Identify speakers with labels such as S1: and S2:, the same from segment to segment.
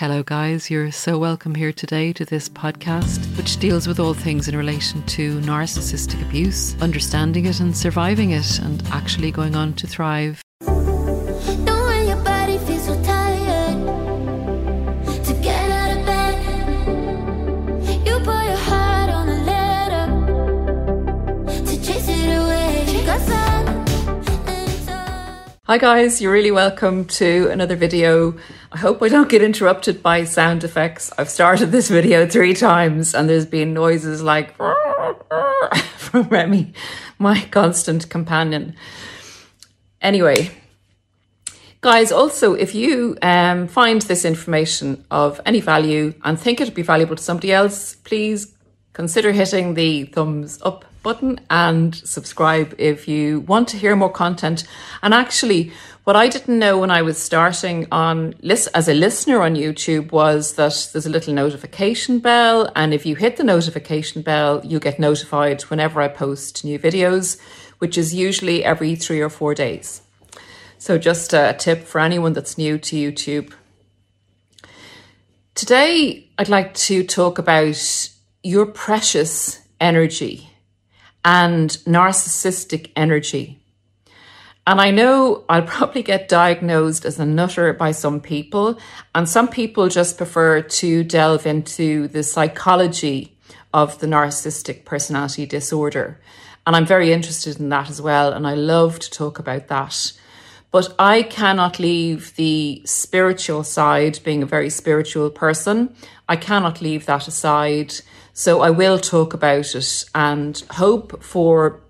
S1: Hello, guys. You're so welcome here today to this podcast, which deals with all things in relation to narcissistic abuse, understanding it and surviving it, and actually going on to thrive. Hi, guys. You're really welcome to another video. I hope I don't get interrupted by sound effects. I've started this video three times and there's been noises like from Remy, my constant companion. Anyway, guys, also, if you um, find this information of any value and think it'd be valuable to somebody else, please consider hitting the thumbs up button and subscribe if you want to hear more content. And actually, what I didn't know when I was starting on as a listener on YouTube was that there's a little notification bell, and if you hit the notification bell, you get notified whenever I post new videos, which is usually every three or four days. So, just a tip for anyone that's new to YouTube. Today, I'd like to talk about your precious energy and narcissistic energy. And I know I'll probably get diagnosed as a nutter by some people, and some people just prefer to delve into the psychology of the narcissistic personality disorder. And I'm very interested in that as well, and I love to talk about that. But I cannot leave the spiritual side, being a very spiritual person, I cannot leave that aside. So I will talk about it and hope for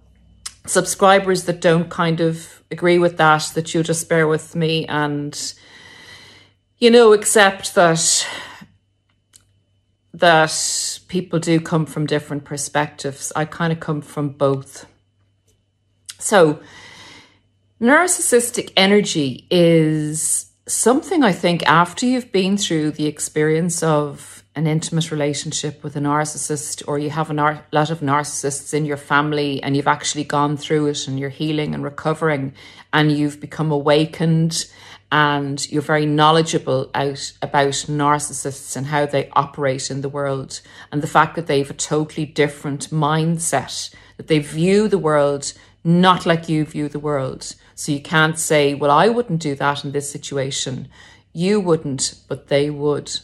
S1: subscribers that don't kind of agree with that, that you'll just bear with me and, you know, accept that that people do come from different perspectives. I kind of come from both. So, narcissistic energy is something I think after you've been through the experience of an intimate relationship with a narcissist, or you have a nar- lot of narcissists in your family and you've actually gone through it and you're healing and recovering and you've become awakened and you're very knowledgeable out about narcissists and how they operate in the world and the fact that they have a totally different mindset that they view the world not like you view the world. So you can't say well i wouldn't do that in this situation. You wouldn't but they would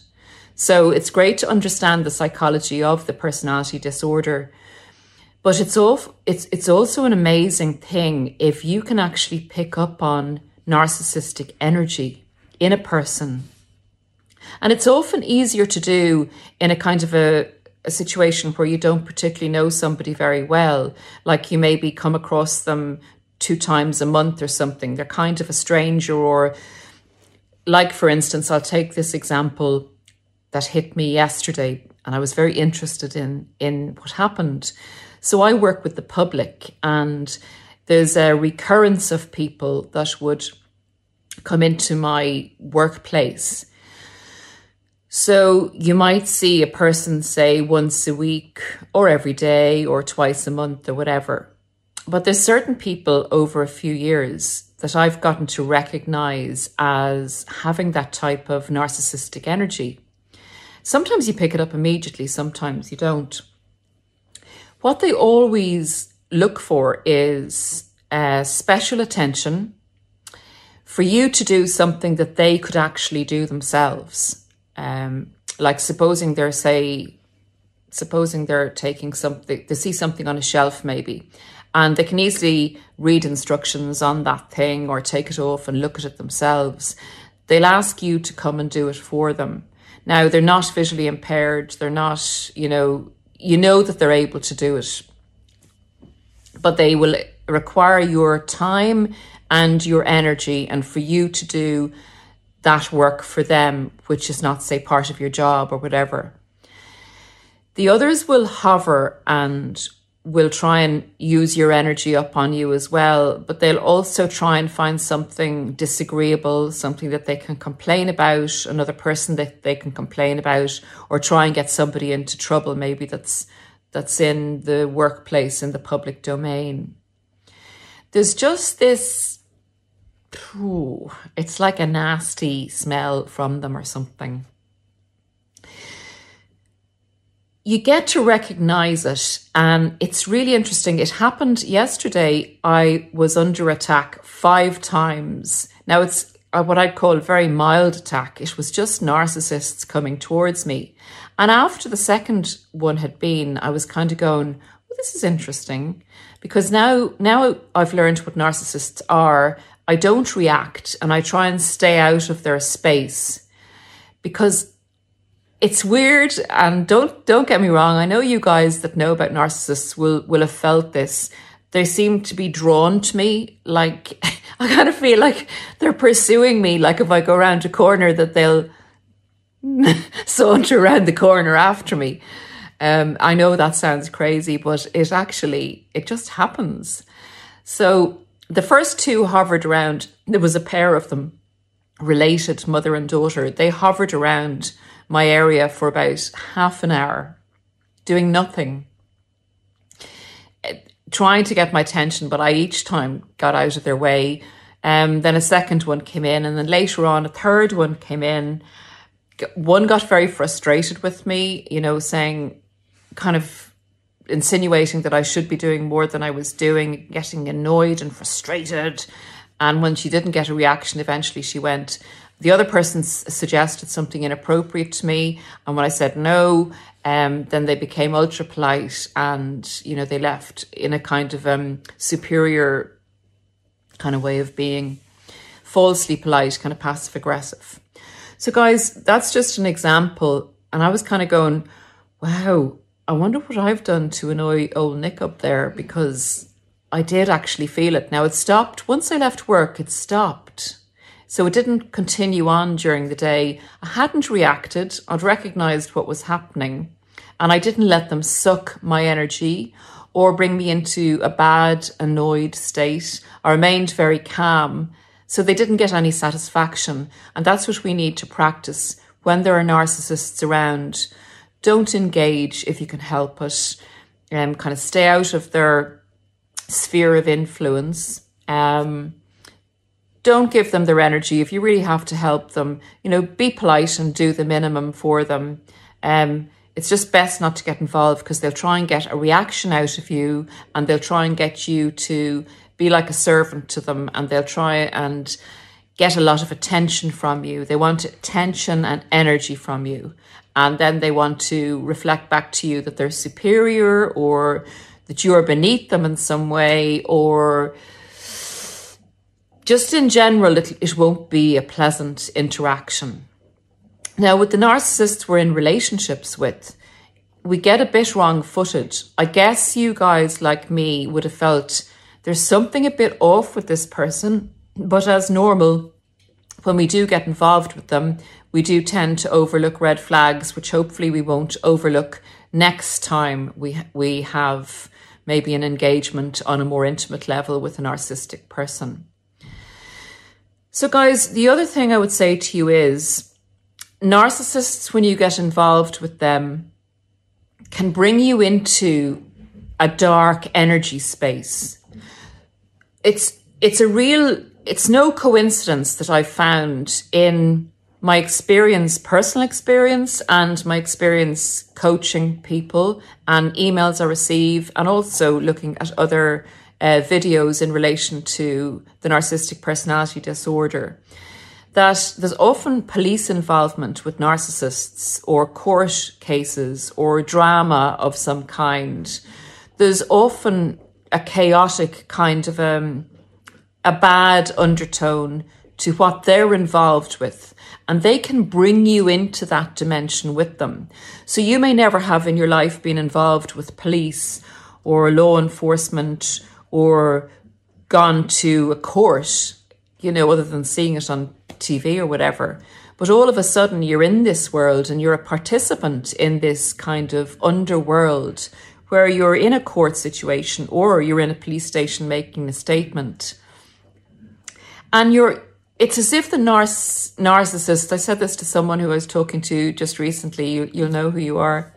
S1: so it's great to understand the psychology of the personality disorder but it's all, it's it's also an amazing thing if you can actually pick up on narcissistic energy in a person. And it's often easier to do in a kind of a, a situation where you don't particularly know somebody very well, like you maybe come across them two times a month or something. They're kind of a stranger, or like for instance, I'll take this example that hit me yesterday, and I was very interested in in what happened. So I work with the public, and there's a recurrence of people that would come into my workplace. So you might see a person say once a week or every day or twice a month or whatever. But there's certain people over a few years that I've gotten to recognize as having that type of narcissistic energy. Sometimes you pick it up immediately, sometimes you don't. What they always look for is uh, special attention for you to do something that they could actually do themselves. Um, like supposing they're say, supposing they're taking something, they see something on a shelf maybe, and they can easily read instructions on that thing or take it off and look at it themselves. They'll ask you to come and do it for them. Now they're not visually impaired. They're not, you know, you know that they're able to do it, but they will require your time and your energy and for you to do that work for them, which is not, say, part of your job or whatever. The others will hover and will try and use your energy up on you as well, but they'll also try and find something disagreeable, something that they can complain about, another person that they can complain about, or try and get somebody into trouble, maybe that's that's in the workplace, in the public domain. There's just this Ooh, it's like a nasty smell from them or something. You get to recognize it and it's really interesting. It happened yesterday. I was under attack five times. Now it's uh, what i'd call a very mild attack. It was just narcissists coming towards me. And after the second one had been i was kind of going well this is interesting because now now i've learned what narcissists are. I don't react and i try and stay out of their space because it's weird and don't don't get me wrong i know you guys that know about narcissists will will have felt this. They seem to be drawn to me like i kind of feel like they're pursuing me like if i go around a corner that they'll saunter around the corner after me. Um, i know that sounds crazy but it actually it just happens. So the first two hovered around there was a pair of them related mother and daughter they hovered around my area for about half an hour, doing nothing, trying to get my attention, but I each time got out of their way. Um, then a second one came in, and then later on, a third one came in. One got very frustrated with me, you know, saying, kind of insinuating that I should be doing more than I was doing, getting annoyed and frustrated. And when she didn't get a reaction, eventually she went, the other person suggested something inappropriate to me, and when I said no, um, then they became ultra polite, and you know they left in a kind of um, superior kind of way of being, falsely polite, kind of passive aggressive. So, guys, that's just an example, and I was kind of going, "Wow, I wonder what I've done to annoy old Nick up there," because I did actually feel it. Now it stopped once I left work. It stopped so it didn't continue on during the day. I hadn't reacted, I'd recognized what was happening, and I didn't let them suck my energy or bring me into a bad, annoyed state. I remained very calm. So they didn't get any satisfaction. And that's what we need to practice when there are narcissists around. Don't engage if you can help it. Um, kind of stay out of their sphere of influence. Um, don't give them their energy. If you really have to help them, you know, be polite and do the minimum for them. Um, it's just best not to get involved because they'll try and get a reaction out of you and they'll try and get you to be like a servant to them and they'll try and get a lot of attention from you. They want attention and energy from you. And then they want to reflect back to you that they're superior or that you are beneath them in some way or just in general, it, it won't be a pleasant interaction. Now, with the narcissists we're in relationships with, we get a bit wrong footed. I guess you guys, like me, would have felt there's something a bit off with this person, but as normal, when we do get involved with them, we do tend to overlook red flags, which hopefully we won't overlook next time we we have maybe an engagement on a more intimate level with a narcissistic person. So, guys, the other thing I would say to you is narcissists, when you get involved with them, can bring you into a dark energy space. It's it's a real it's no coincidence that I found in my experience, personal experience, and my experience coaching people and emails I receive, and also looking at other uh, videos in relation to the narcissistic personality disorder that there's often police involvement with narcissists or court cases or drama of some kind. There's often a chaotic kind of um, a bad undertone to what they're involved with. And they can bring you into that dimension with them. So you may never have in your life been involved with police or law enforcement or gone to a court, you know, other than seeing it on TV or whatever. But all of a sudden, you're in this world and you're a participant in this kind of underworld where you're in a court situation or you're in a police station making a statement. And you're, it's as if the narciss- narcissist, I said this to someone who I was talking to just recently, you, you'll know who you are.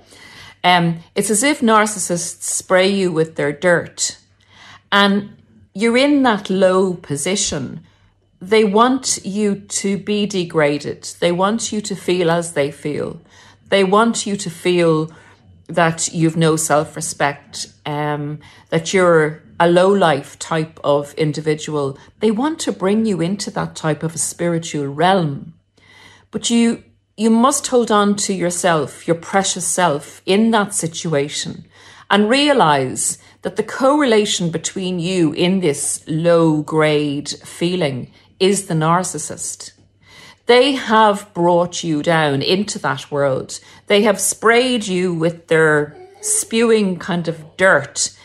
S1: Um, it's as if narcissists spray you with their dirt and you're in that low position. They want you to be degraded. They want you to feel as they feel. They want you to feel that you've no self respect, um, that you're a low life type of individual. They want to bring you into that type of a spiritual realm. But you you must hold on to yourself, your precious self, in that situation and realize that the correlation between you in this low grade feeling is the narcissist. They have brought you down into that world. They have sprayed you with their spewing kind of dirt.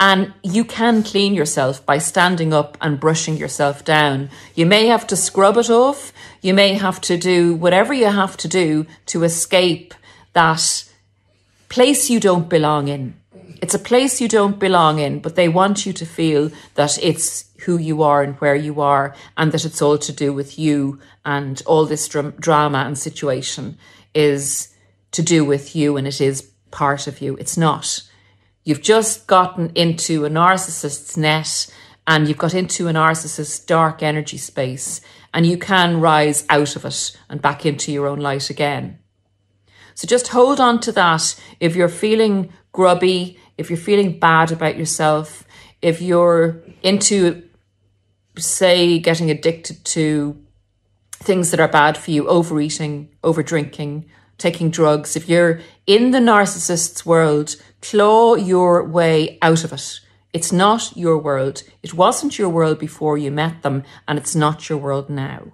S1: And you can clean yourself by standing up and brushing yourself down. You may have to scrub it off. You may have to do whatever you have to do to escape that place you don't belong in. It's a place you don't belong in, but they want you to feel that it's who you are and where you are, and that it's all to do with you, and all this dr- drama and situation is to do with you, and it is part of you. It's not. You've just gotten into a narcissist's net and you've got into a narcissist's dark energy space and you can rise out of it and back into your own light again. So just hold on to that. If you're feeling grubby, if you're feeling bad about yourself, if you're into, say, getting addicted to things that are bad for you, overeating, over drinking, taking drugs, if you're in the narcissist's world, claw your way out of it. It's not your world. It wasn't your world before you met them, and it's not your world now.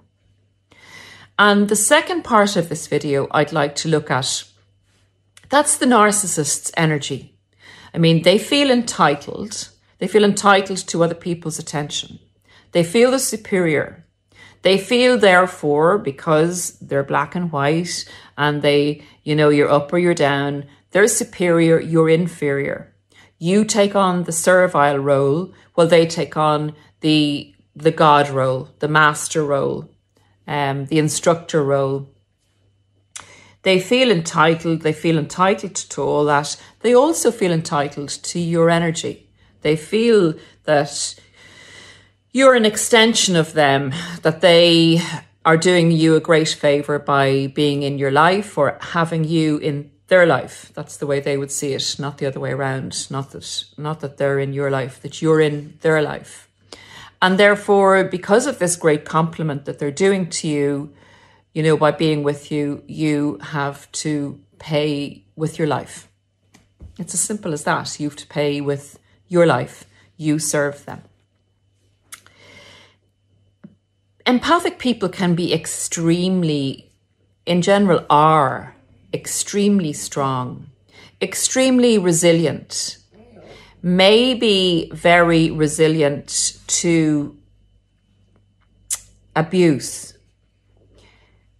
S1: And the second part of this video I'd like to look at that's the narcissist's energy. I mean, they feel entitled. They feel entitled to other people's attention. They feel the superior. They feel, therefore, because they're black and white and they, you know, you're up or you're down, they're superior, you're inferior. You take on the servile role while they take on the the God role, the master role, um, the instructor role. They feel entitled, they feel entitled to all that. They also feel entitled to your energy. They feel that you're an extension of them, that they are doing you a great favor by being in your life or having you in their life. That's the way they would see it, not the other way around. Not that not that they're in your life, that you're in their life. And therefore, because of this great compliment that they're doing to you, you know, by being with you, you have to pay with your life. It's as simple as that. You have to pay with your life. You serve them. Empathic people can be extremely, in general, are extremely strong, extremely resilient, maybe very resilient to abuse,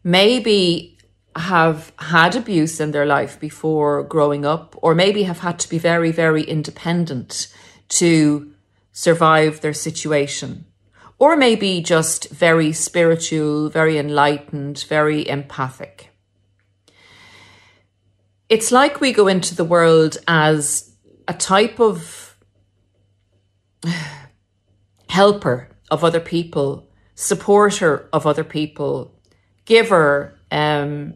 S1: maybe have had abuse in their life before growing up, or maybe have had to be very, very independent to survive their situation. Or maybe just very spiritual, very enlightened, very empathic it's like we go into the world as a type of helper of other people, supporter of other people, giver, um,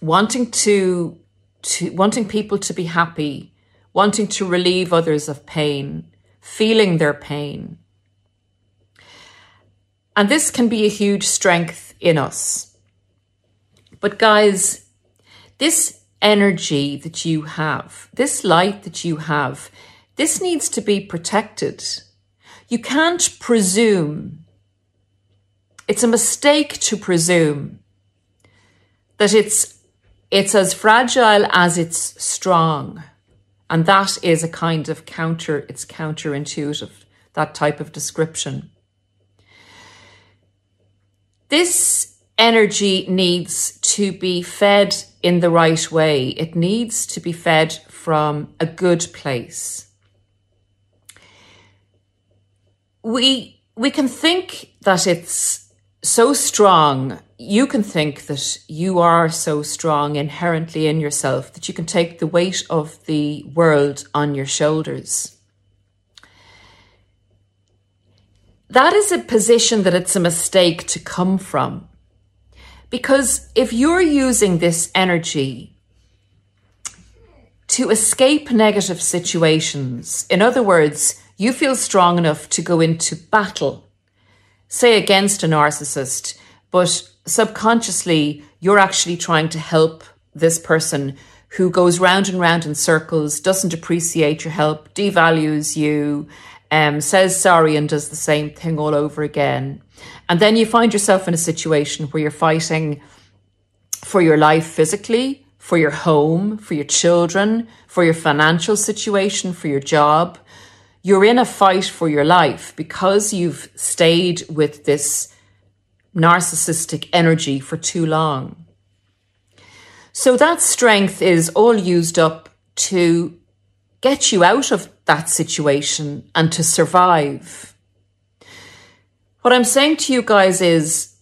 S1: wanting to, to wanting people to be happy, wanting to relieve others of pain, feeling their pain. And this can be a huge strength in us. But guys, this energy that you have, this light that you have, this needs to be protected. You can't presume. It's a mistake to presume that it's it's as fragile as it's strong. And that is a kind of counter, it's counterintuitive, that type of description. This energy needs to be fed in the right way. It needs to be fed from a good place. We we can think that it's so strong. You can think that you are so strong inherently in yourself that you can take the weight of the world on your shoulders. That is a position that it's a mistake to come from because if you're using this energy to escape negative situations. In other words, you feel strong enough to go into battle, say against a narcissist, but subconsciously you're actually trying to help this person who goes round and round in circles, doesn't appreciate your help, devalues you, um, says sorry and does the same thing all over again. And then you find yourself in a situation where you're fighting for your life physically, for your home, for your children, for your financial situation, for your job. You're in a fight for your life because you've stayed with this narcissistic energy for too long. So that strength is all used up to get you out of that situation and to survive. What I'm saying to you guys is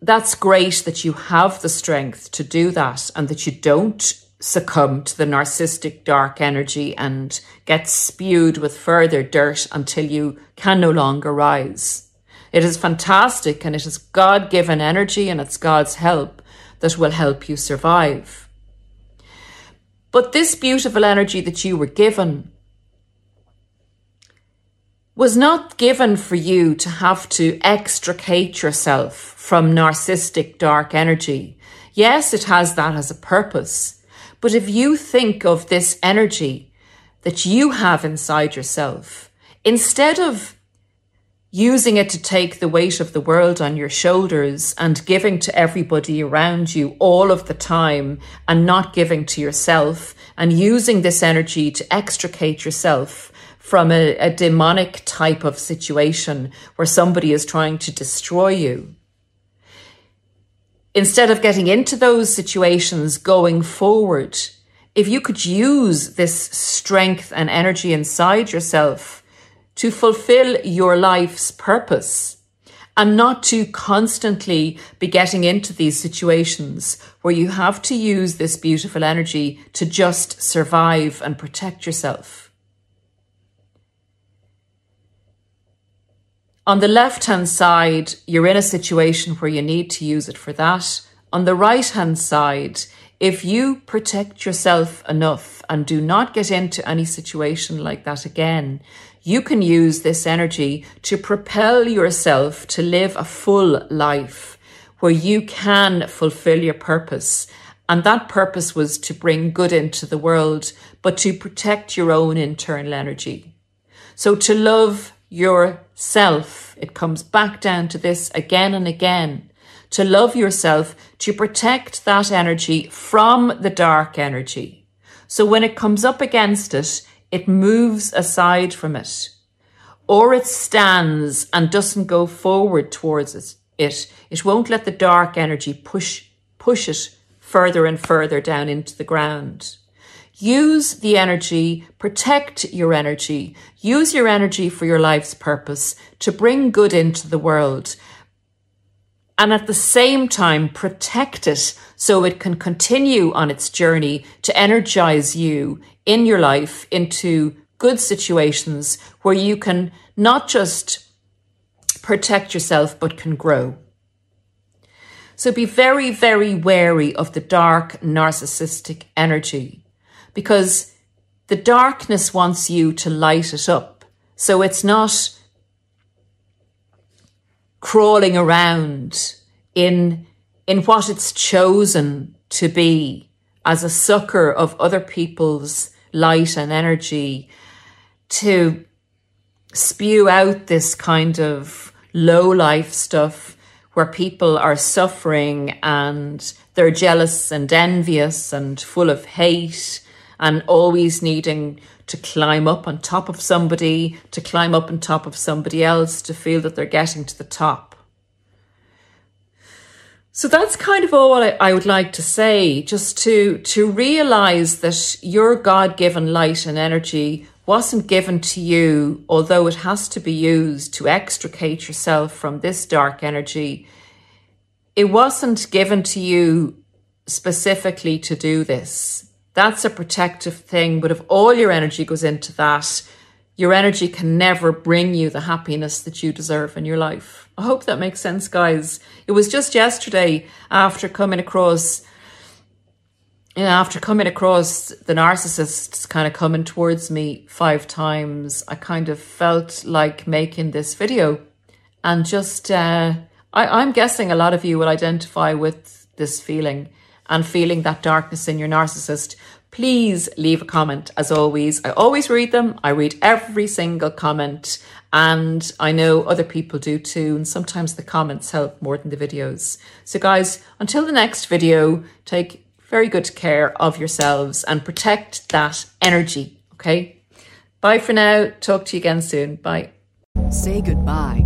S1: that's great that you have the strength to do that and that you don't succumb to the narcissistic dark energy and get spewed with further dirt until you can no longer rise. It is fantastic and it is God given energy and it's God's help that will help you survive. But this beautiful energy that you were given was not given for you to have to extricate yourself from narcissistic dark energy. Yes, it has that as a purpose. But if you think of this energy that you have inside yourself, instead of using it to take the weight of the world on your shoulders and giving to everybody around you all of the time and not giving to yourself and using this energy to extricate yourself from a, a demonic type of situation where somebody is trying to destroy you. Instead of getting into those situations going forward, if you could use this strength and energy inside yourself to fulfill your life's purpose and not to constantly be getting into these situations where you have to use this beautiful energy to just survive and protect yourself. On the left hand side, you're in a situation where you need to use it for that. On the right hand side, if you protect yourself enough and do not get into any situation like that again, you can use this energy to propel yourself to live a full life where you can fulfill your purpose. And that purpose was to bring good into the world, but to protect your own internal energy. So to love yourself. It comes back down to this again and again. To love yourself, to protect that energy from the dark energy. So when it comes up against it, it moves aside from it. Or it stands and doesn't go forward towards it. It, it won't let the dark energy push, push it further and further down into the ground. Use the energy, protect your energy, use your energy for your life's purpose to bring good into the world. And at the same time, protect it so it can continue on its journey to energize you in your life into good situations where you can not just protect yourself, but can grow. So be very, very wary of the dark narcissistic energy because the darkness wants you to light it up. So it's not crawling around in, in what it's chosen to be as a sucker of other people's light and energy to spew out this kind of low life stuff where people are suffering and they're jealous and envious and full of hate and always needing to climb up on top of somebody, to climb up on top of somebody else, to feel that they're getting to the top. So that's kind of all I, I would like to say, just to, to realize that your God given light and energy wasn't given to you, although it has to be used to extricate yourself from this dark energy. It wasn't given to you specifically to do this. That's a protective thing. But if all your energy goes into that, your energy can never bring you the happiness that you deserve in your life. I hope that makes sense, guys. It was just yesterday after coming across you know, after coming across the narcissists kind of coming towards me five times, I kind of felt like making this video and just, uh, I, I'm guessing a lot of you will identify with this feeling and feeling that darkness in your narcissist. Please leave a comment as always. I always read them. I read every single comment and I know other people do too. And sometimes the comments help more than the videos. So guys, until the next video, take very good care of yourselves and protect that energy. Okay. Bye for now. Talk to you again soon. Bye.
S2: Say goodbye